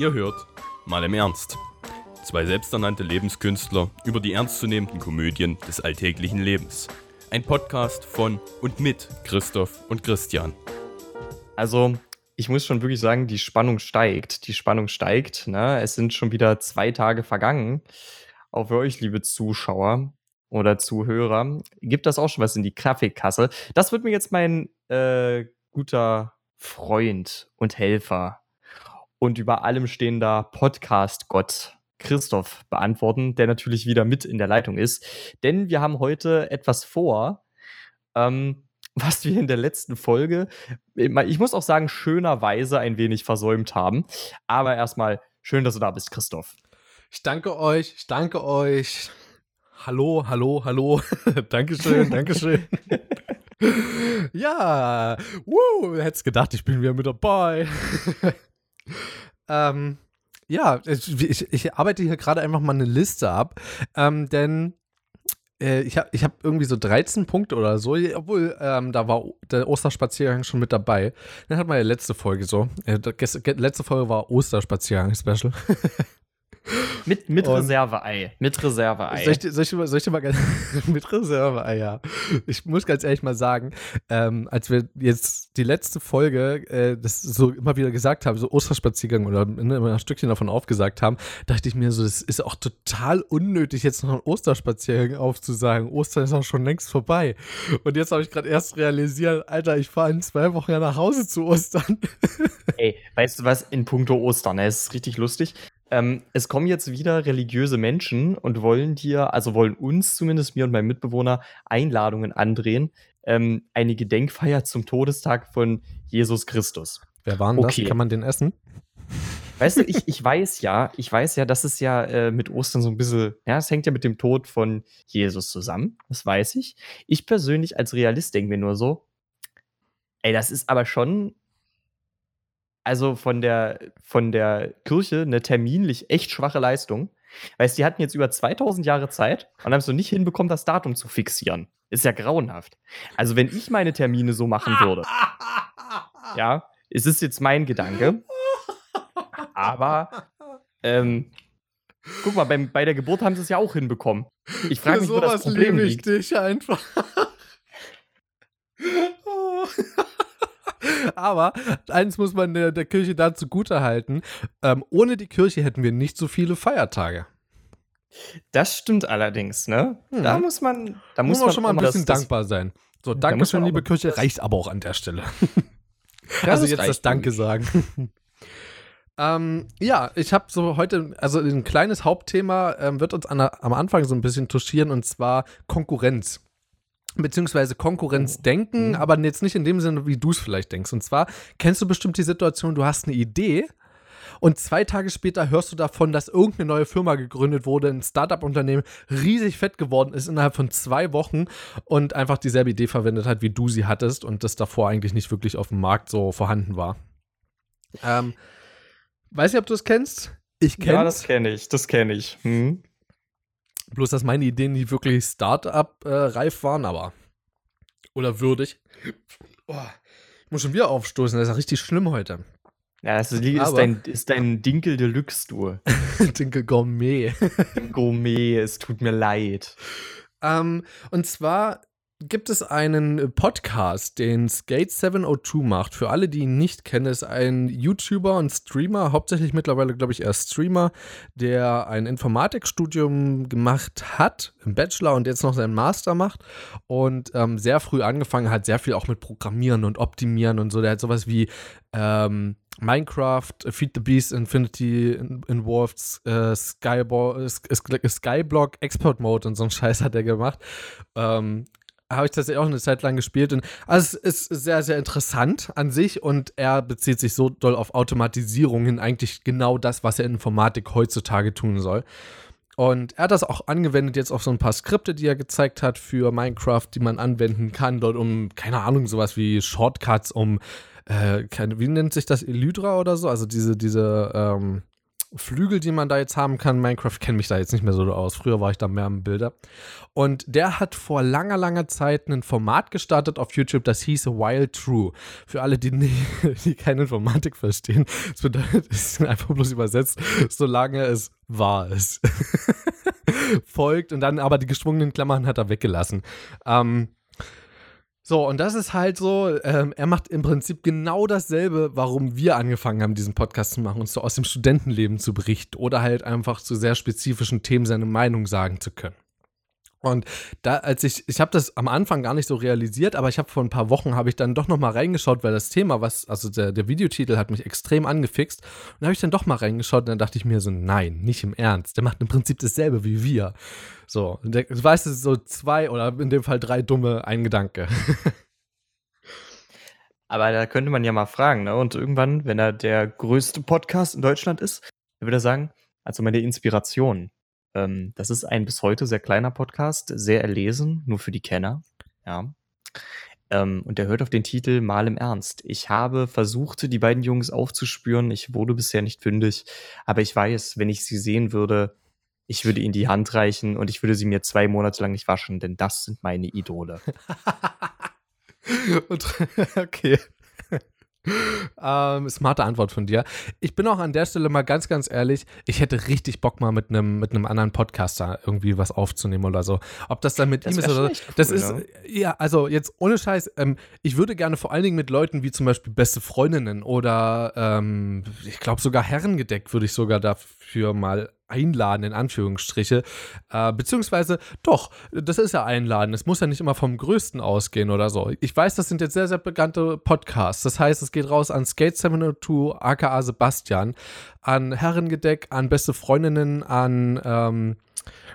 Ihr hört mal im Ernst. Zwei selbsternannte Lebenskünstler über die ernstzunehmenden Komödien des alltäglichen Lebens. Ein Podcast von und mit Christoph und Christian. Also, ich muss schon wirklich sagen, die Spannung steigt. Die Spannung steigt. Ne? Es sind schon wieder zwei Tage vergangen. Auch für euch, liebe Zuschauer oder Zuhörer, gibt das auch schon was in die Kaffeekasse. Das wird mir jetzt mein äh, guter Freund und Helfer und über allem stehender Podcast-Gott Christoph beantworten, der natürlich wieder mit in der Leitung ist. Denn wir haben heute etwas vor, ähm, was wir in der letzten Folge, ich muss auch sagen, schönerweise ein wenig versäumt haben. Aber erstmal schön, dass du da bist, Christoph. Ich danke euch, ich danke euch. Hallo, hallo, hallo. Dankeschön, Dankeschön. ja, wuh, hättest gedacht, ich bin wieder mit dabei. Ähm, ja, ich, ich, arbeite hier gerade einfach mal eine Liste ab, ähm, denn äh, ich habe ich hab irgendwie so 13 Punkte oder so, obwohl ähm, da war der Osterspaziergang schon mit dabei. Dann hat meine letzte Folge so. Äh, letzte Folge war Osterspaziergang-Special. Mit, mit Reserve-Ei. Mit Reserve-Ei. Soll ich, soll, ich, soll ich dir mal ganz. mit Reserve-Ei, ja. Ich muss ganz ehrlich mal sagen, ähm, als wir jetzt die letzte Folge äh, das so immer wieder gesagt haben, so Osterspaziergang oder ne, ein Stückchen davon aufgesagt haben, dachte ich mir so, das ist auch total unnötig, jetzt noch einen Osterspaziergang aufzusagen. Ostern ist auch schon längst vorbei. Und jetzt habe ich gerade erst realisiert, Alter, ich fahre in zwei Wochen ja nach Hause zu Ostern. Ey, weißt du was, in puncto Ostern, ne, es ist richtig lustig. Ähm, es kommen jetzt wieder religiöse Menschen und wollen dir, also wollen uns zumindest, mir und meinem Mitbewohner, Einladungen andrehen. Ähm, eine Gedenkfeier zum Todestag von Jesus Christus. Wer war denn okay. das? Kann man den essen? Weißt du, ich, ich weiß ja, ich weiß ja, das ist ja äh, mit Ostern so ein bisschen, ja, es hängt ja mit dem Tod von Jesus zusammen. Das weiß ich. Ich persönlich als Realist denke mir nur so, ey, das ist aber schon also von der, von der Kirche eine terminlich echt schwache Leistung. Weißt die hatten jetzt über 2000 Jahre Zeit und haben es so nicht hinbekommen, das Datum zu fixieren. Ist ja grauenhaft. Also, wenn ich meine Termine so machen würde, ja, es ist jetzt mein Gedanke. Aber, ähm, guck mal, beim, bei der Geburt haben sie es ja auch hinbekommen. Ich frage mich, wo das Problem liebe ich liegt. dich einfach. Aber eins muss man der, der Kirche da zugute halten. Ähm, ohne die Kirche hätten wir nicht so viele Feiertage. Das stimmt allerdings, ne? Hm. Da muss man, da muss, muss man schon mal ein bisschen das, dankbar sein. So, danke schön, liebe Kirche, reicht aber auch an der Stelle. also jetzt das Danke sagen. ähm, ja, ich habe so heute, also ein kleines Hauptthema ähm, wird uns an, am Anfang so ein bisschen touchieren und zwar Konkurrenz beziehungsweise Konkurrenzdenken, mhm. aber jetzt nicht in dem Sinne, wie du es vielleicht denkst. Und zwar kennst du bestimmt die Situation, du hast eine Idee und zwei Tage später hörst du davon, dass irgendeine neue Firma gegründet wurde, ein Startup-Unternehmen riesig fett geworden ist innerhalb von zwei Wochen und einfach dieselbe Idee verwendet hat, wie du sie hattest und das davor eigentlich nicht wirklich auf dem Markt so vorhanden war. Ähm, weiß nicht, ob du es kennst? Ich kenne Ja, das kenne ich, das kenne ich. Hm. Bloß, dass meine Ideen nie wirklich Start-up-reif waren, aber. Oder würdig. Oh, ich muss schon wieder aufstoßen, das ist ja richtig schlimm heute. Ja, das ist, ist, dein, ist dein Dinkel Deluxe, du. Dinkel Gourmet. Gourmet, es tut mir leid. Ähm, und zwar gibt es einen Podcast, den Skate 702 macht. Für alle, die ihn nicht kennen, ist ein YouTuber und Streamer, hauptsächlich mittlerweile, glaube ich, eher Streamer, der ein Informatikstudium gemacht hat, im Bachelor und jetzt noch seinen Master macht und ähm, sehr früh angefangen hat, sehr viel auch mit Programmieren und Optimieren und so. Der hat sowas wie ähm, Minecraft, Feed the Beast, Infinity Involved, äh, Skyblock, Skyblock, Export Mode und so ein Scheiß hat er gemacht. Ähm, habe ich tatsächlich auch eine Zeit lang gespielt. Und also es ist sehr, sehr interessant an sich und er bezieht sich so doll auf Automatisierung hin, eigentlich genau das, was er in Informatik heutzutage tun soll. Und er hat das auch angewendet jetzt auf so ein paar Skripte, die er gezeigt hat für Minecraft, die man anwenden kann, dort um, keine Ahnung, sowas wie Shortcuts, um, äh, keine, wie nennt sich das, Elytra oder so? Also diese, diese, ähm, Flügel, die man da jetzt haben kann. Minecraft kennt mich da jetzt nicht mehr so aus. Früher war ich da mehr am Bilder. Und der hat vor langer, langer Zeit ein Format gestartet auf YouTube, das hieß Wild True. Für alle, die, nie, die keine Informatik verstehen, das bedeutet, es ist einfach bloß übersetzt, solange es wahr ist. Folgt und dann aber die geschwungenen Klammern hat er weggelassen. Ähm, so, und das ist halt so, ähm, er macht im Prinzip genau dasselbe, warum wir angefangen haben, diesen Podcast zu machen, uns so aus dem Studentenleben zu berichten oder halt einfach zu sehr spezifischen Themen seine Meinung sagen zu können. Und da, als ich, ich habe das am Anfang gar nicht so realisiert, aber ich habe vor ein paar Wochen habe ich dann doch noch mal reingeschaut, weil das Thema, was, also der, der Videotitel hat mich extrem angefixt. Und habe ich dann doch mal reingeschaut und dann dachte ich mir so, nein, nicht im Ernst. Der macht im Prinzip dasselbe wie wir. So, der, du weißt, ist so zwei oder in dem Fall drei dumme, ein Gedanke. aber da könnte man ja mal fragen, ne? Und irgendwann, wenn er der größte Podcast in Deutschland ist, würde er sagen, also meine Inspiration ähm, das ist ein bis heute sehr kleiner Podcast, sehr erlesen, nur für die Kenner. Ja. Ähm, und der hört auf den Titel Mal im Ernst. Ich habe versucht, die beiden Jungs aufzuspüren. Ich wurde bisher nicht fündig, aber ich weiß, wenn ich sie sehen würde, ich würde ihnen die Hand reichen und ich würde sie mir zwei Monate lang nicht waschen, denn das sind meine Idole. okay. Ähm, smarte Antwort von dir. Ich bin auch an der Stelle mal ganz, ganz ehrlich, ich hätte richtig Bock mal mit einem mit anderen Podcaster irgendwie was aufzunehmen oder so. Ob das dann mit das ihm ist oder so. Das cool, ist, ne? ja, also jetzt ohne Scheiß, ähm, ich würde gerne vor allen Dingen mit Leuten wie zum Beispiel beste Freundinnen oder ähm, ich glaube sogar Herrengedeck würde ich sogar dafür mal einladen, in Anführungsstriche. Äh, beziehungsweise, doch, das ist ja einladen. Es muss ja nicht immer vom Größten ausgehen oder so. Ich weiß, das sind jetzt sehr, sehr bekannte Podcasts. Das heißt, es geht raus an Skate 702, aka Sebastian, an Herrengedeck, an beste Freundinnen, an ähm,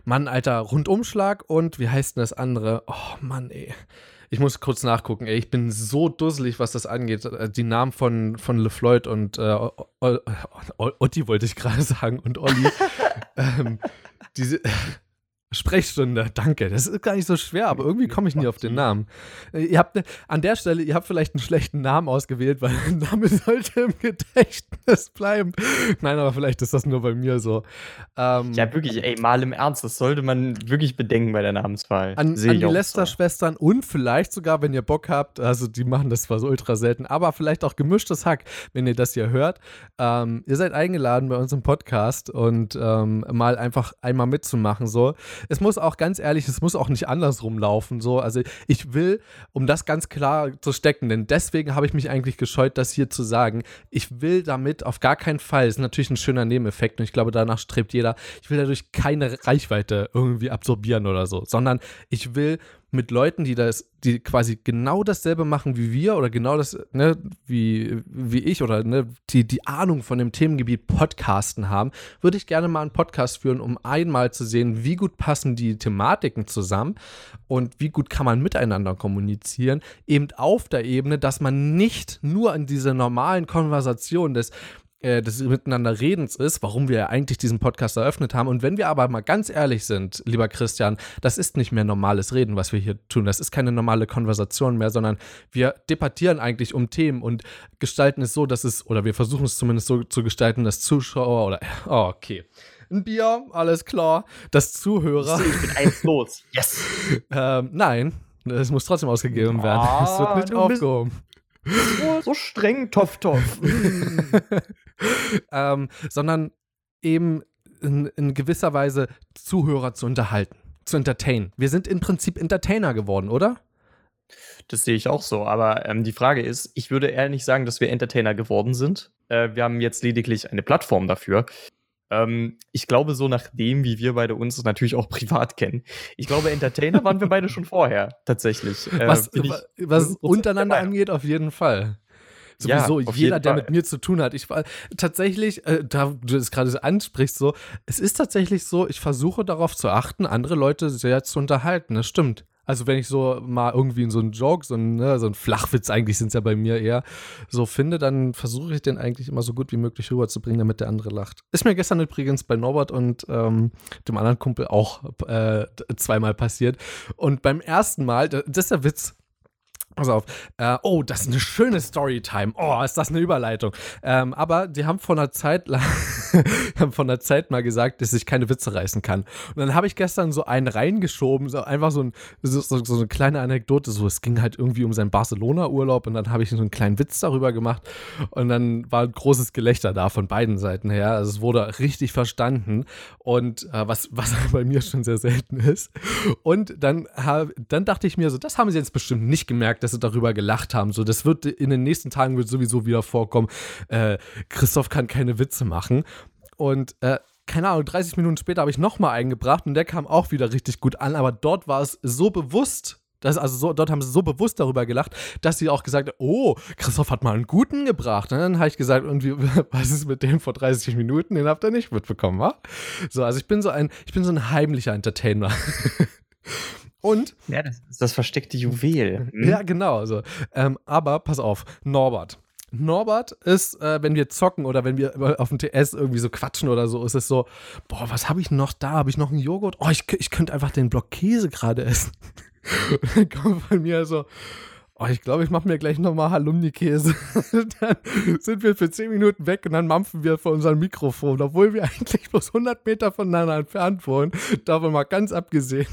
Mann, alter Rundumschlag und wie heißt denn das andere? Oh Mann, ey. Ich muss kurz nachgucken, ey. Ich bin so dusselig, was das angeht. Äh, die Namen von, von LeFloid und äh, Otti wollte ich gerade sagen und Olli. ähm, diese, Sprechstunde, danke. Das ist gar nicht so schwer, aber irgendwie komme ich nie auf den Namen. Äh, ihr habt ne, an der Stelle, ihr habt vielleicht einen schlechten Namen ausgewählt, weil der Name sollte im Gedächtnis bleiben. Nein, aber vielleicht ist das nur bei mir so. Ähm, ja, wirklich, ey, mal im Ernst, das sollte man wirklich bedenken bei der Namenswahl. An, an die Lester-Schwestern und vielleicht sogar, wenn ihr Bock habt, also die machen das zwar so ultra selten, aber vielleicht auch gemischtes Hack, wenn ihr das hier hört. Ähm, ihr seid eingeladen bei uns im Podcast und ähm, mal einfach einmal mitzumachen, so es muss auch ganz ehrlich, es muss auch nicht andersrum laufen. So. Also ich will, um das ganz klar zu stecken, denn deswegen habe ich mich eigentlich gescheut, das hier zu sagen. Ich will damit auf gar keinen Fall, ist natürlich ein schöner Nebeneffekt und ich glaube, danach strebt jeder, ich will dadurch keine Reichweite irgendwie absorbieren oder so, sondern ich will mit Leuten, die das, die quasi genau dasselbe machen wie wir oder genau das, ne, wie, wie ich oder ne, die, die Ahnung von dem Themengebiet Podcasten haben, würde ich gerne mal einen Podcast führen, um einmal zu sehen, wie gut passen die Thematiken zusammen und wie gut kann man miteinander kommunizieren, eben auf der Ebene, dass man nicht nur in diese normalen Konversationen des äh, des Miteinander Redens ist, warum wir eigentlich diesen Podcast eröffnet haben. Und wenn wir aber mal ganz ehrlich sind, lieber Christian, das ist nicht mehr normales Reden, was wir hier tun. Das ist keine normale Konversation mehr, sondern wir debattieren eigentlich um Themen und gestalten es so, dass es, oder wir versuchen es zumindest so zu gestalten, dass Zuschauer oder, oh, okay ein Bier, alles klar. Das Zuhörer. Ich bin eins los. Yes. ähm, nein, es muss trotzdem ausgegeben werden. Oh, es wird nicht aufgehoben. So, so streng, toff, toff. ähm, sondern eben in, in gewisser Weise Zuhörer zu unterhalten, zu entertainen. Wir sind im Prinzip Entertainer geworden, oder? Das sehe ich auch so. Aber ähm, die Frage ist, ich würde eher nicht sagen, dass wir Entertainer geworden sind. Äh, wir haben jetzt lediglich eine Plattform dafür. Ähm, ich glaube, so nach dem, wie wir beide uns natürlich auch privat kennen. Ich glaube, Entertainer waren wir beide schon vorher, tatsächlich. Äh, was, was untereinander angeht, auf jeden Fall. Sowieso ja, jeder, der mit mir zu tun hat. Ich war tatsächlich, äh, da du das gerade ansprichst, so, es ist tatsächlich so, ich versuche darauf zu achten, andere Leute sehr zu unterhalten. Das stimmt. Also wenn ich so mal irgendwie in so einen Joke, so ein, ne, so ein Flachwitz eigentlich sind es ja bei mir eher, so finde, dann versuche ich den eigentlich immer so gut wie möglich rüberzubringen, damit der andere lacht. Ist mir gestern übrigens bei Norbert und ähm, dem anderen Kumpel auch äh, zweimal passiert. Und beim ersten Mal, das ist der Witz, Pass auf. Äh, oh, das ist eine schöne Storytime. Oh, ist das eine Überleitung. Ähm, aber die haben vor einer Zeit haben vor einer Zeit mal gesagt, dass ich keine Witze reißen kann. Und dann habe ich gestern so einen reingeschoben, so einfach so, ein, so, so, eine kleine Anekdote. So, es ging halt irgendwie um seinen Barcelona-Urlaub und dann habe ich so einen kleinen Witz darüber gemacht. Und dann war ein großes Gelächter da von beiden Seiten her. Also es wurde richtig verstanden. Und äh, was, was bei mir schon sehr selten ist. Und dann, hab, dann dachte ich mir so, das haben sie jetzt bestimmt nicht gemerkt dass sie darüber gelacht haben. So, das wird in den nächsten Tagen wird sowieso wieder vorkommen. Äh, Christoph kann keine Witze machen. Und äh, keine Ahnung, 30 Minuten später habe ich nochmal eingebracht und der kam auch wieder richtig gut an, aber dort war es so bewusst, das, also so, dort haben sie so bewusst darüber gelacht, dass sie auch gesagt haben, oh, Christoph hat mal einen guten gebracht. Und dann habe ich gesagt, und wie, was ist mit dem vor 30 Minuten? Den habt ihr nicht mitbekommen, wa? So, also ich bin so ein, ich bin so ein heimlicher Entertainer. Und. Ja, das ist das versteckte Juwel. Mhm. Ja, genau. So. Ähm, aber pass auf, Norbert. Norbert ist, äh, wenn wir zocken oder wenn wir auf dem TS irgendwie so quatschen oder so, ist es so, boah, was habe ich noch da? Habe ich noch einen Joghurt? Oh, ich, ich könnte einfach den Block Käse gerade essen. Und dann kommt von mir so, Oh, ich glaube, ich mache mir gleich nochmal Halumni-Käse. dann sind wir für 10 Minuten weg und dann mampfen wir vor unserem Mikrofon, obwohl wir eigentlich bloß 100 Meter voneinander entfernt wohnen. Davon mal ganz abgesehen.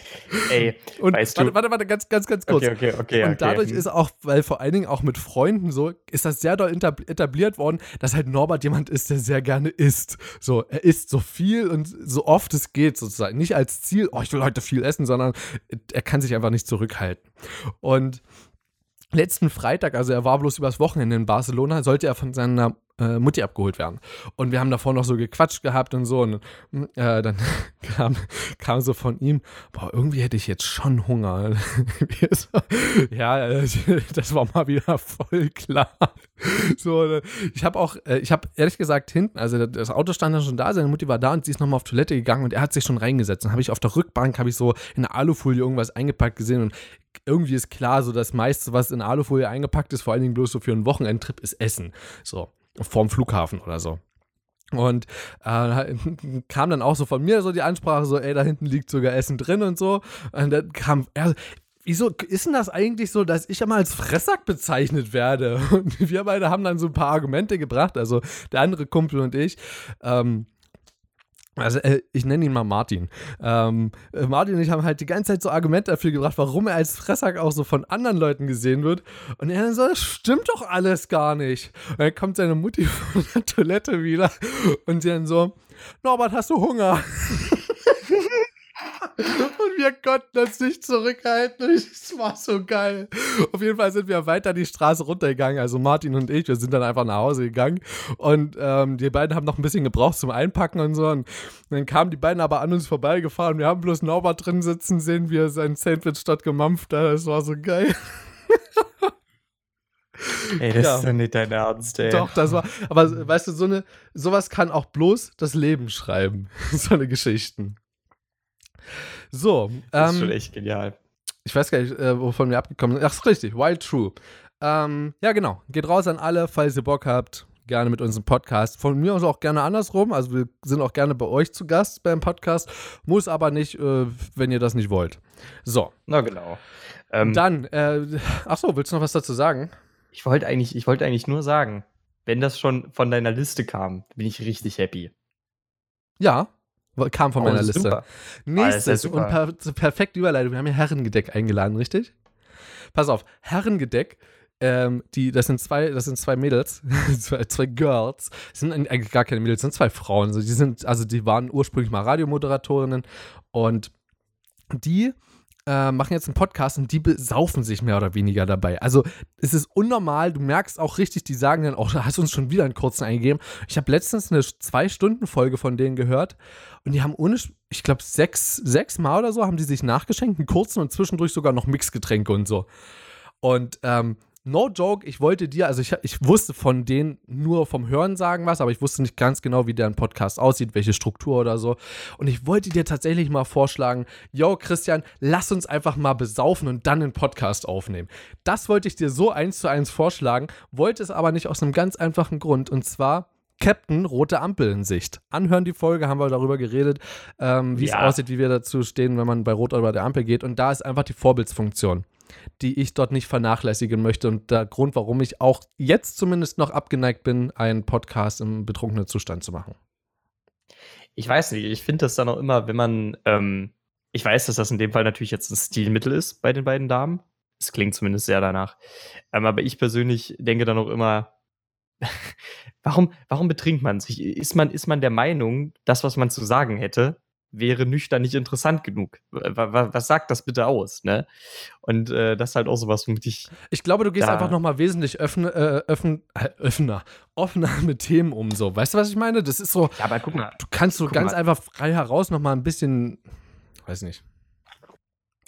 Ey, und weißt warte, du? warte, warte, ganz, ganz, ganz kurz. Okay, okay, okay. Und dadurch okay. ist auch, weil vor allen Dingen auch mit Freunden so, ist das sehr doll etabliert worden, dass halt Norbert jemand ist, der sehr gerne isst. So, er isst so viel und so oft es geht sozusagen. Nicht als Ziel, oh, ich will heute viel essen, sondern er kann sich einfach nicht zurückhalten. Und letzten Freitag, also er war bloß übers Wochenende in Barcelona, sollte er von seiner äh, Mutti abgeholt werden. Und wir haben davor noch so gequatscht gehabt und so. Und äh, dann kam, kam so von ihm, boah, irgendwie hätte ich jetzt schon Hunger. ja, das war mal wieder voll klar. So, ich habe auch, äh, ich habe ehrlich gesagt hinten, also das Auto stand dann schon da, seine Mutti war da und sie ist nochmal auf Toilette gegangen und er hat sich schon reingesetzt. Dann habe ich auf der Rückbank, habe ich so in der Alufolie irgendwas eingepackt gesehen und irgendwie ist klar, so das meiste, was in Alufolie eingepackt ist, vor allen Dingen bloß so für einen Wochenendtrip, ist Essen. So vorm Flughafen oder so. Und äh, kam dann auch so von mir so die Ansprache, so, ey, da hinten liegt sogar Essen drin und so. Und dann kam er, wieso ist denn das eigentlich so, dass ich immer als Fressack bezeichnet werde? Und wir beide haben dann so ein paar Argumente gebracht, also der andere Kumpel und ich. Ähm, also äh, ich nenne ihn mal Martin. Ähm, äh, Martin und ich haben halt die ganze Zeit so Argumente dafür gebracht, warum er als Fressack auch so von anderen Leuten gesehen wird. Und er so, das stimmt doch alles gar nicht. Und dann kommt seine Mutti von der Toilette wieder und sie dann so, Norbert, hast du Hunger? Und wir konnten das nicht zurückhalten. Es war so geil. Auf jeden Fall sind wir weiter die Straße runtergegangen. Also Martin und ich, wir sind dann einfach nach Hause gegangen. Und ähm, die beiden haben noch ein bisschen gebraucht zum Einpacken und so. Und dann kamen die beiden aber an uns vorbeigefahren. Wir haben bloß Norbert drin sitzen sehen, wie er sein Sandwich statt gemampft hat. Das war so geil. Ey, das ja. ist doch nicht dein Ernst, ey. Doch, das war. Aber weißt du, so eine, sowas kann auch bloß das Leben schreiben. so eine Geschichten. So. Das ist schon ähm, echt genial. Ich weiß gar nicht, äh, wovon wir abgekommen sind. Ach, ist richtig. Wild True. Ähm, ja, genau. Geht raus an alle, falls ihr Bock habt. Gerne mit unserem Podcast. Von mir aus auch gerne andersrum. Also, wir sind auch gerne bei euch zu Gast beim Podcast. Muss aber nicht, äh, wenn ihr das nicht wollt. So. Na, genau. Ähm, Dann, äh, ach so, willst du noch was dazu sagen? Ich wollte eigentlich, ich eigentlich nur sagen, wenn das schon von deiner Liste kam, bin ich richtig happy. Ja, Kam von oh, meiner Liste. Super. Nächstes und per perfekt Überleitung. Wir haben ja Herrengedeck eingeladen, richtig? Pass auf, Herrengedeck. Ähm, die, das sind zwei, das sind zwei Mädels, zwei, zwei Girls. Das sind eigentlich gar keine Mädels, das sind zwei Frauen. Also die sind, also die waren ursprünglich mal Radiomoderatorinnen und die äh, machen jetzt einen Podcast und die besaufen sich mehr oder weniger dabei. Also es ist unnormal, du merkst auch richtig, die sagen dann auch, oh, hast uns schon wieder einen kurzen eingegeben. Ich habe letztens eine Zwei-Stunden-Folge von denen gehört und die haben ohne, ich glaube, sechs, sechs Mal oder so haben die sich nachgeschenkt, einen kurzen und zwischendurch sogar noch Mixgetränke und so. Und ähm, no joke, ich wollte dir, also ich, ich wusste von denen nur vom Hören sagen was, aber ich wusste nicht ganz genau, wie deren Podcast aussieht, welche Struktur oder so. Und ich wollte dir tatsächlich mal vorschlagen, yo Christian, lass uns einfach mal besaufen und dann einen Podcast aufnehmen. Das wollte ich dir so eins zu eins vorschlagen, wollte es aber nicht aus einem ganz einfachen Grund. Und zwar, Captain Rote Ampel in Sicht. Anhören die Folge, haben wir darüber geredet, ähm, wie ja. es aussieht, wie wir dazu stehen, wenn man bei Rot oder bei der Ampel geht. Und da ist einfach die Vorbildsfunktion. Die ich dort nicht vernachlässigen möchte. Und der Grund, warum ich auch jetzt zumindest noch abgeneigt bin, einen Podcast im betrunkenen Zustand zu machen. Ich weiß nicht, ich finde das dann auch immer, wenn man, ähm, ich weiß, dass das in dem Fall natürlich jetzt ein Stilmittel ist bei den beiden Damen. Es klingt zumindest sehr danach. Ähm, aber ich persönlich denke dann auch immer, warum, warum betrinkt man sich? Ist man, ist man der Meinung, das, was man zu sagen hätte, wäre nüchtern nicht interessant genug. Was sagt das bitte aus, ne? Und äh, das ist halt auch sowas, womit ich. Ich glaube, du gehst einfach nochmal wesentlich öffne, äh, öffn, äh, öffner, offener mit Themen um, so. Weißt du, was ich meine? Das ist so. Ja, aber guck mal. Du kannst so ganz mal. einfach frei heraus nochmal ein bisschen. Weiß nicht.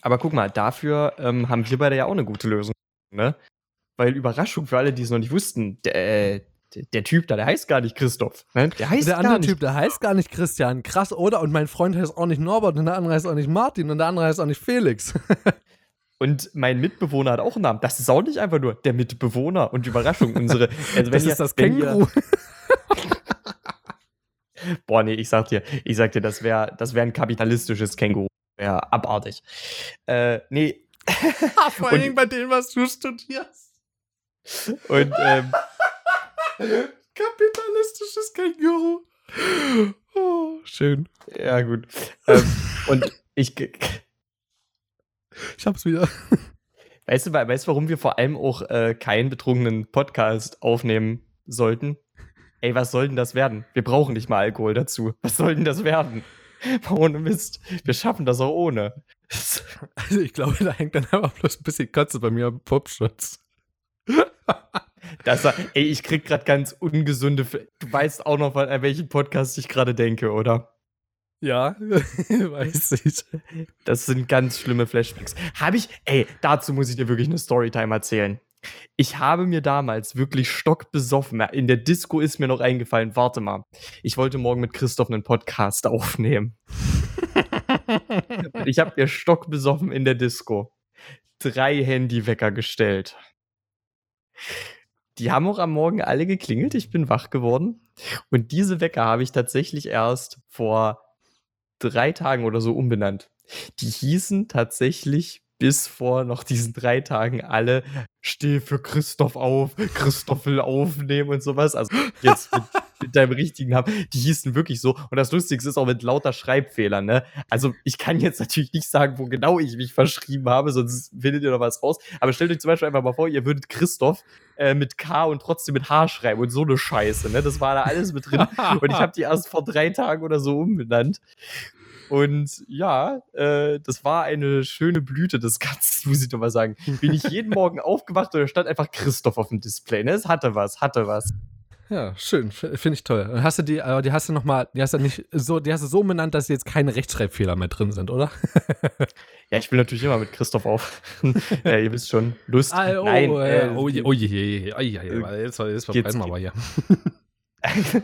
Aber guck mal, dafür ähm, haben wir beide ja auch eine gute Lösung, ne? Weil Überraschung für alle, die es noch nicht wussten, der, äh, der Typ da, der heißt gar nicht Christoph. Ne? Der heißt der andere Typ, der heißt gar nicht Christian. Krass, oder? Und mein Freund heißt auch nicht Norbert und der andere heißt auch nicht Martin und der andere heißt auch nicht Felix. Und mein Mitbewohner hat auch einen Namen. Das ist auch nicht einfach nur der Mitbewohner und Überraschung. Unsere, also das ihr, ist das Känguru. Boah, nee, ich sag dir, ich sag dir, das wäre das wär ein kapitalistisches Känguru. Wäre abartig. Äh, nee. Vor allen Dingen bei dem, was du studierst. Und ähm, Kapitalistisches Känguru. Oh, schön. Ja, gut. ähm, und ich. Ich hab's wieder. Weißt du, weißt warum wir vor allem auch äh, keinen betrunkenen Podcast aufnehmen sollten? Ey, was soll denn das werden? Wir brauchen nicht mal Alkohol dazu. Was soll denn das werden? Ohne Mist. Wir schaffen das auch ohne. Also ich glaube, da hängt dann einfach bloß ein bisschen Kotze bei mir am Popschutz. Das, ey, ich krieg gerade ganz ungesunde. Du weißt auch noch, an welchen Podcast ich gerade denke, oder? Ja, weiß ich. Das sind ganz schlimme Flashbacks. Habe ich, ey, dazu muss ich dir wirklich eine Storytime erzählen. Ich habe mir damals wirklich stockbesoffen. In der Disco ist mir noch eingefallen, warte mal. Ich wollte morgen mit Christoph einen Podcast aufnehmen. ich habe mir stockbesoffen in der Disco drei Handywecker gestellt. Die haben auch am Morgen alle geklingelt. Ich bin wach geworden. Und diese Wecker habe ich tatsächlich erst vor drei Tagen oder so umbenannt. Die hießen tatsächlich bis vor noch diesen drei Tagen alle steh für Christoph auf, Christoph will aufnehmen und sowas. Also jetzt mit, deinem richtigen Namen. Die hießen wirklich so. Und das Lustigste ist auch mit lauter Schreibfehlern, ne? Also ich kann jetzt natürlich nicht sagen, wo genau ich mich verschrieben habe, sonst findet ihr noch was raus. Aber stellt euch zum Beispiel einfach mal vor, ihr würdet Christoph äh, mit K und trotzdem mit H schreiben und so eine Scheiße, ne? Das war da alles mit drin. und ich habe die erst vor drei Tagen oder so umbenannt. Und ja, äh, das war eine schöne Blüte des Ganzen, muss ich doch mal sagen. Bin ich jeden Morgen aufgewacht und da stand einfach Christoph auf dem Display. Ne? Es hatte was, hatte was. Ja, schön, finde ich toll. Hast du die, äh, die hast du noch mal, die hast du nicht so, die hast du so benannt, dass jetzt keine Rechtschreibfehler mehr drin sind, oder? ja, ich will natürlich immer mit Christoph auf. ja, ihr wisst schon, Lust. Ah, oh, Nein, äh, oh, je, oh je, je, je, je, jetzt, jetzt verbreiten wir aber hier.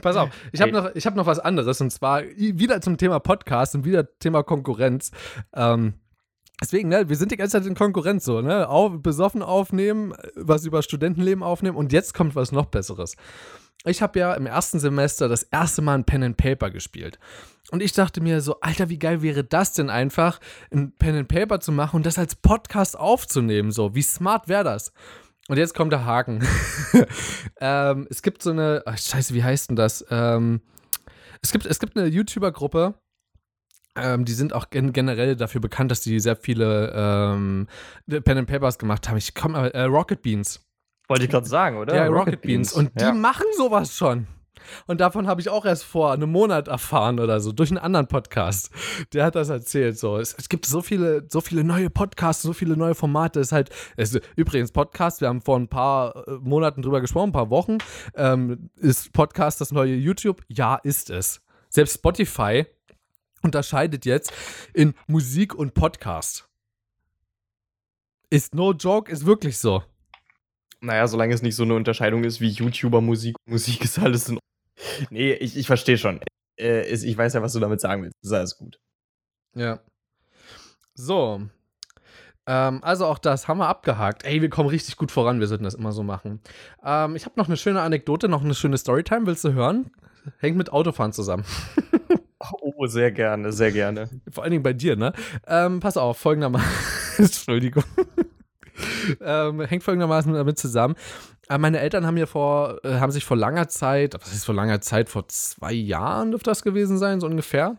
Pass auf, ich habe noch, hab noch was anderes und zwar wieder zum Thema Podcast und wieder Thema Konkurrenz. Ähm, deswegen, ne, wir sind die ganze Zeit in Konkurrenz so, ne? Auf, besoffen aufnehmen, was über Studentenleben aufnehmen und jetzt kommt was noch Besseres. Ich habe ja im ersten Semester das erste Mal ein Pen and Paper gespielt. Und ich dachte mir so, Alter, wie geil wäre das denn einfach, ein Pen and Paper zu machen und das als Podcast aufzunehmen? So, wie smart wäre das? Und jetzt kommt der Haken. ähm, es gibt so eine, ach, scheiße, wie heißt denn das? Ähm, es, gibt, es gibt eine YouTuber-Gruppe, ähm, die sind auch gen generell dafür bekannt, dass die sehr viele ähm, Pen and Papers gemacht haben. Ich komme, äh, Rocket Beans. Wollte ich gerade sagen, oder? Ja, Rocket, Rocket Beans. Beans. Und die machen sowas schon. Und davon habe ich auch erst vor einem Monat erfahren oder so, durch einen anderen Podcast. Der hat das erzählt. So. Es, es gibt so viele, so viele neue Podcasts, so viele neue Formate. Es ist halt, es, übrigens, Podcast, wir haben vor ein paar äh, Monaten drüber gesprochen, ein paar Wochen. Ähm, ist Podcast das neue YouTube? Ja, ist es. Selbst Spotify unterscheidet jetzt in Musik und Podcast. Ist no joke, ist wirklich so. Naja, solange es nicht so eine Unterscheidung ist wie YouTuber-Musik, Musik ist alles in nee, ich, ich verstehe schon. Äh, ich weiß ja, was du damit sagen willst. Das ist alles gut. Ja. So. Ähm, also auch das haben wir abgehakt. Ey, wir kommen richtig gut voran. Wir sollten das immer so machen. Ähm, ich habe noch eine schöne Anekdote, noch eine schöne Storytime. Willst du hören? Hängt mit Autofahren zusammen. oh, sehr gerne, sehr gerne. Vor allen Dingen bei dir, ne? Ähm, pass auf, folgendermaßen. Entschuldigung. ähm, hängt folgendermaßen damit zusammen. Äh, meine Eltern haben mir vor, äh, haben sich vor langer Zeit, was ist vor langer Zeit, vor zwei Jahren dürfte das gewesen sein, so ungefähr,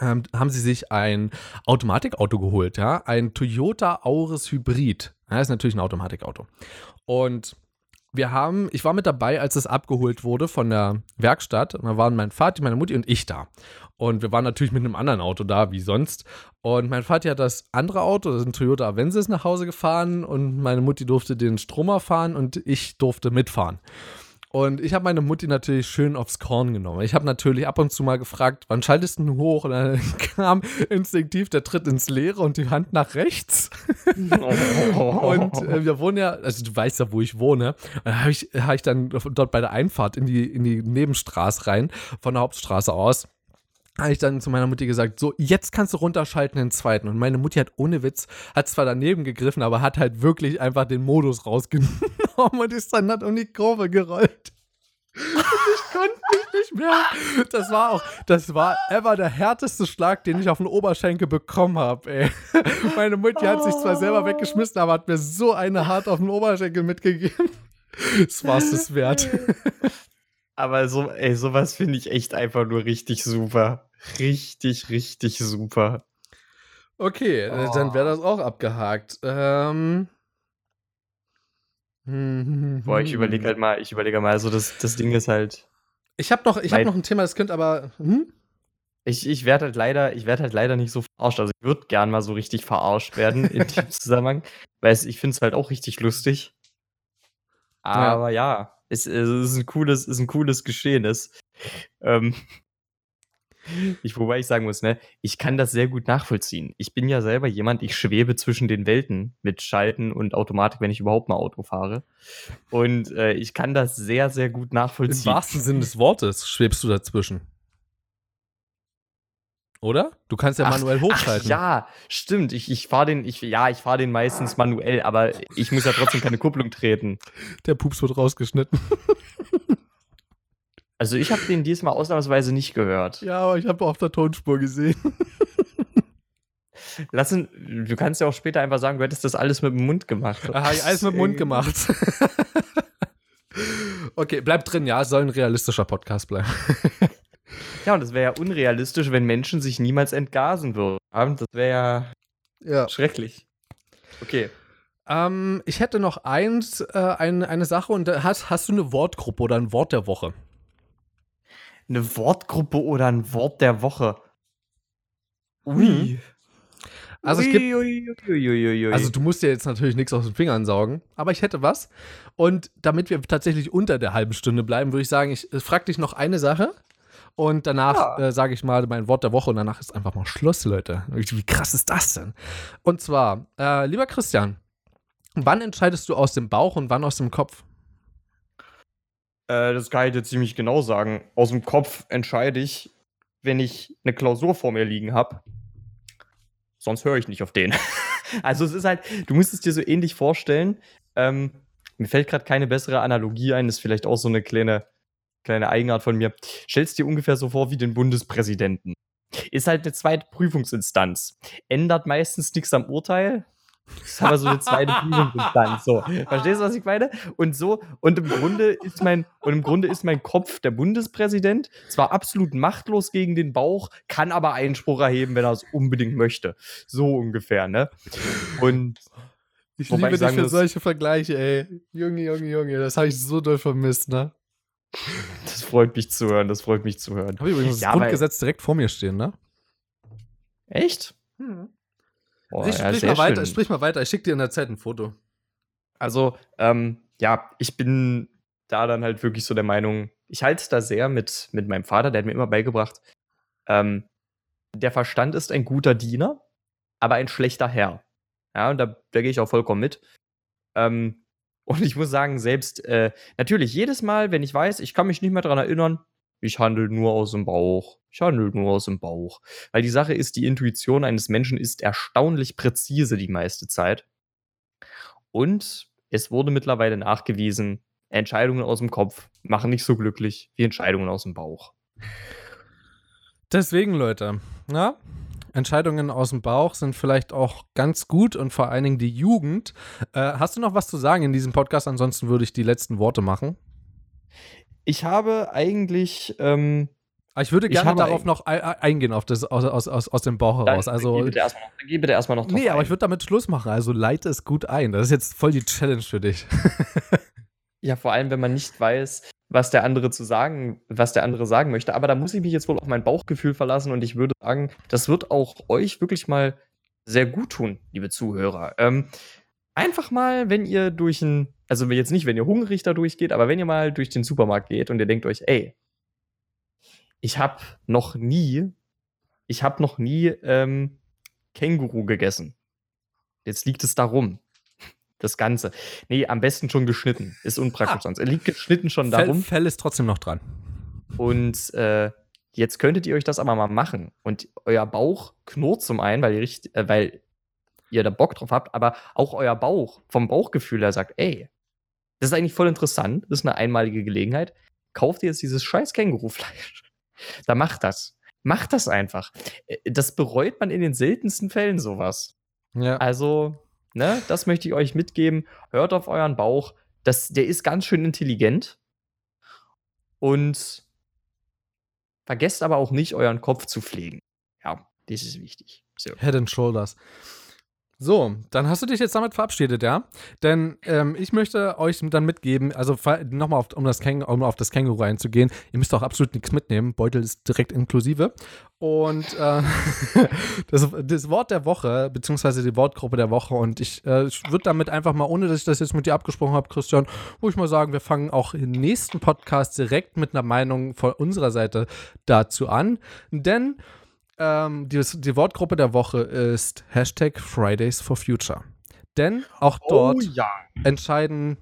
ähm, haben sie sich ein Automatikauto geholt, ja, ein Toyota Auris Hybrid. Ja, ist natürlich ein Automatikauto. Und wir haben, ich war mit dabei, als es abgeholt wurde von der Werkstatt. Und da waren mein Vater, meine Mutti und ich da. Und wir waren natürlich mit einem anderen Auto da, wie sonst. Und mein Vater hat das andere Auto, das ist ein Toyota Avensis, nach Hause gefahren. Und meine Mutti durfte den Stromer fahren und ich durfte mitfahren. Und ich habe meine Mutti natürlich schön aufs Korn genommen. Ich habe natürlich ab und zu mal gefragt, wann schaltest du hoch? Und dann kam instinktiv der Tritt ins Leere und die Hand nach rechts. und äh, wir wohnen ja, also du weißt ja, wo ich wohne. Und dann habe ich, hab ich dann dort bei der Einfahrt in die, in die Nebenstraße rein, von der Hauptstraße aus habe ich dann zu meiner Mutti gesagt, so, jetzt kannst du runterschalten in den zweiten. Und meine Mutti hat ohne Witz, hat zwar daneben gegriffen, aber hat halt wirklich einfach den Modus rausgenommen und ist dann hat um die Kurve gerollt. Und ich konnte mich nicht mehr. Das war auch, das war ever der härteste Schlag, den ich auf den Oberschenkel bekommen habe, ey. Meine Mutti hat sich zwar selber weggeschmissen, aber hat mir so eine hart auf den Oberschenkel mitgegeben. Das war es wert. Aber so, ey, sowas finde ich echt einfach nur richtig super. Richtig, richtig super. Okay, oh. dann wäre das auch abgehakt. Ähm. Boah, ich überlege halt mal, ich überlege mal, also das, das Ding ist halt. Ich habe noch, hab noch ein Thema, das könnte aber. Hm? Ich, ich werde halt leider, ich werde halt leider nicht so verarscht. Also ich würde gern mal so richtig verarscht werden in dem Zusammenhang, weil ich finde es halt auch richtig lustig. Aber ja, ja es, es, ist ein cooles, ist ein cooles Geschehnis. Ähm, ich, wobei ich sagen muss, ne, ich kann das sehr gut nachvollziehen. Ich bin ja selber jemand, ich schwebe zwischen den Welten mit Schalten und Automatik, wenn ich überhaupt mal Auto fahre. Und äh, ich kann das sehr, sehr gut nachvollziehen. Im wahrsten Sinne des Wortes schwebst du dazwischen. Oder? Du kannst ja ach, manuell hochschalten. Ach, ja, stimmt. Ich, ich fahre den, ich, ja, ich fahre den meistens manuell, aber ich muss ja trotzdem keine Kupplung treten. Der Pups wird rausgeschnitten. Also ich habe den diesmal ausnahmsweise nicht gehört. Ja, aber ich habe auf der Tonspur gesehen. Lass ihn, du kannst ja auch später einfach sagen, du hättest das alles mit dem Mund gemacht. Ah, ich alles mit dem Mund gemacht. okay, bleib drin, ja, es soll ein realistischer Podcast bleiben. Ja, und das wäre ja unrealistisch, wenn Menschen sich niemals entgasen würden. Das wäre ja, ja, schrecklich. Okay. Ähm, ich hätte noch eins, äh, ein, eine Sache und hast, hast du eine Wortgruppe oder ein Wort der Woche? Eine Wortgruppe oder ein Wort der Woche? Ui. Hm. Also es gibt, also du musst dir jetzt natürlich nichts aus den Fingern saugen, aber ich hätte was. Und damit wir tatsächlich unter der halben Stunde bleiben, würde ich sagen, ich frage dich noch eine Sache. Und danach ja. äh, sage ich mal mein Wort der Woche und danach ist einfach mal Schluss, Leute. Wie krass ist das denn? Und zwar, äh, lieber Christian, wann entscheidest du aus dem Bauch und wann aus dem Kopf? Äh, das kann ich dir ziemlich genau sagen. Aus dem Kopf entscheide ich, wenn ich eine Klausur vor mir liegen habe. Sonst höre ich nicht auf den. also es ist halt, du musst es dir so ähnlich vorstellen. Ähm, mir fällt gerade keine bessere Analogie ein, das ist vielleicht auch so eine kleine kleine Eigenart von mir. Stellst dir ungefähr so vor wie den Bundespräsidenten. Ist halt eine zweite Prüfungsinstanz. Ändert meistens nichts am Urteil. Ist aber so eine zweite Prüfungsinstanz. So. Verstehst du, was ich meine? Und so, und im Grunde ist mein, und im Grunde ist mein Kopf der Bundespräsident, zwar absolut machtlos gegen den Bauch, kann aber Einspruch erheben, wenn er es unbedingt möchte. So ungefähr, ne? Und ich liebe ich dich für solche Vergleiche, ey. Junge, Junge, Junge, das habe ich so doll vermisst, ne? Das freut mich zu hören, das freut mich zu hören. Habe ich übrigens ja, das Grundgesetz direkt vor mir stehen, ne? Echt? Hm. Boah, ich, ja, sprich, mal weiter, sprich mal weiter, ich schicke dir in der Zeit ein Foto. Also, ähm, ja, ich bin da dann halt wirklich so der Meinung, ich halte es da sehr mit, mit meinem Vater, der hat mir immer beigebracht, ähm, der Verstand ist ein guter Diener, aber ein schlechter Herr. Ja, und da, da gehe ich auch vollkommen mit. Ähm, und ich muss sagen, selbst äh, natürlich jedes Mal, wenn ich weiß, ich kann mich nicht mehr daran erinnern, ich handle nur aus dem Bauch. Ich handle nur aus dem Bauch. Weil die Sache ist, die Intuition eines Menschen ist erstaunlich präzise die meiste Zeit. Und es wurde mittlerweile nachgewiesen, Entscheidungen aus dem Kopf machen nicht so glücklich wie Entscheidungen aus dem Bauch. Deswegen, Leute, ja, Entscheidungen aus dem Bauch sind vielleicht auch ganz gut und vor allen Dingen die Jugend. Äh, hast du noch was zu sagen in diesem Podcast? Ansonsten würde ich die letzten Worte machen. Ich habe eigentlich. Ähm, ah, ich würde gerne habe darauf noch eingehen, auf das, aus, aus, aus, aus dem Bauch heraus. Also, geh bitte erstmal noch, geh bitte erstmal noch drauf nee, aber ein. ich würde damit Schluss machen. Also leite es gut ein. Das ist jetzt voll die Challenge für dich. Ja, vor allem, wenn man nicht weiß, was der andere zu sagen, was der andere sagen möchte. Aber da muss ich mich jetzt wohl auf mein Bauchgefühl verlassen und ich würde sagen, das wird auch euch wirklich mal sehr gut tun, liebe Zuhörer. Ähm, einfach mal, wenn ihr durch ein, also jetzt nicht, wenn ihr hungrig da durchgeht, aber wenn ihr mal durch den Supermarkt geht und ihr denkt euch, ey, ich habe noch nie, ich habe noch nie ähm, Känguru gegessen. Jetzt liegt es darum das Ganze. Nee, am besten schon geschnitten. Ist unpraktisch ah. sonst. Er liegt geschnitten schon darum. Fell, Fell ist trotzdem noch dran. Und äh, jetzt könntet ihr euch das aber mal machen. Und euer Bauch knurrt zum einen, weil ihr, richtig, äh, weil ihr da Bock drauf habt, aber auch euer Bauch, vom Bauchgefühl her sagt, ey, das ist eigentlich voll interessant, das ist eine einmalige Gelegenheit. Kauft ihr jetzt dieses scheiß Kängurufleisch. Da macht das. Macht das einfach. Äh, das bereut man in den seltensten Fällen sowas. Ja. Also, Ne? Das möchte ich euch mitgeben. Hört auf euren Bauch. Das, der ist ganz schön intelligent. Und vergesst aber auch nicht, euren Kopf zu pflegen. Ja, das ist wichtig. So. Head and Shoulders. So, dann hast du dich jetzt damit verabschiedet, ja? Denn ähm, ich möchte euch dann mitgeben, also nochmal um, um auf das Känguru einzugehen, ihr müsst auch absolut nichts mitnehmen. Beutel ist direkt inklusive. Und äh, das, das, Wort der Woche, beziehungsweise die Wortgruppe der Woche, und ich, äh, ich würde damit einfach mal, ohne dass ich das jetzt mit dir abgesprochen habe, Christian, wo ich mal sagen, wir fangen auch im nächsten Podcast direkt mit einer Meinung von unserer Seite dazu an. Denn ähm, die, die, Wortgruppe der Woche ist Hashtag Fridays for Future. Denn auch oh dort oh, ja. entscheiden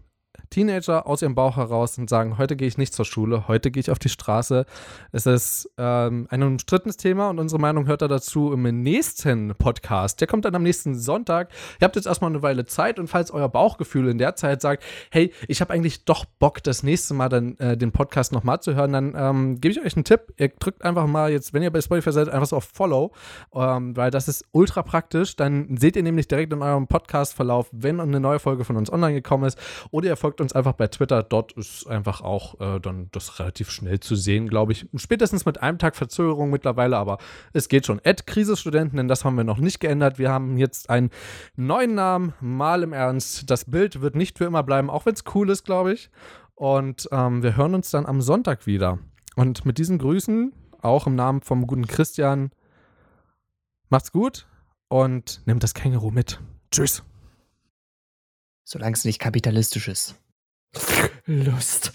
Teenager aus ihrem Bauch heraus und sagen, heute gehe ich nicht zur Schule, heute gehe ich auf die Straße. Es ist ähm, ein umstrittenes Thema und unsere Meinung hört er dazu im nächsten Podcast. Der kommt dann am nächsten Sonntag. Ihr habt jetzt erstmal eine Weile Zeit und falls euer Bauchgefühl in der Zeit sagt, hey, ich habe eigentlich doch Bock, das nächste Mal dann äh, den Podcast nochmal zu hören, dann ähm, gebe ich euch einen Tipp. Ihr drückt einfach mal jetzt, wenn ihr bei Spotify seid, einfach so auf Follow, ähm, weil das ist ultra praktisch. Dann seht ihr nämlich direkt in eurem Podcast-Verlauf, wenn eine neue Folge von uns online gekommen ist oder ihr folgt uns einfach bei Twitter. Dort ist einfach auch äh, dann das relativ schnell zu sehen, glaube ich. Spätestens mit einem Tag Verzögerung mittlerweile, aber es geht schon. Ad Krisestudenten, denn das haben wir noch nicht geändert. Wir haben jetzt einen neuen Namen, mal im Ernst. Das Bild wird nicht für immer bleiben, auch wenn es cool ist, glaube ich. Und ähm, wir hören uns dann am Sonntag wieder. Und mit diesen Grüßen, auch im Namen vom guten Christian, macht's gut und nehmt das Känguru mit. Tschüss. Solange es nicht kapitalistisch ist. Lust.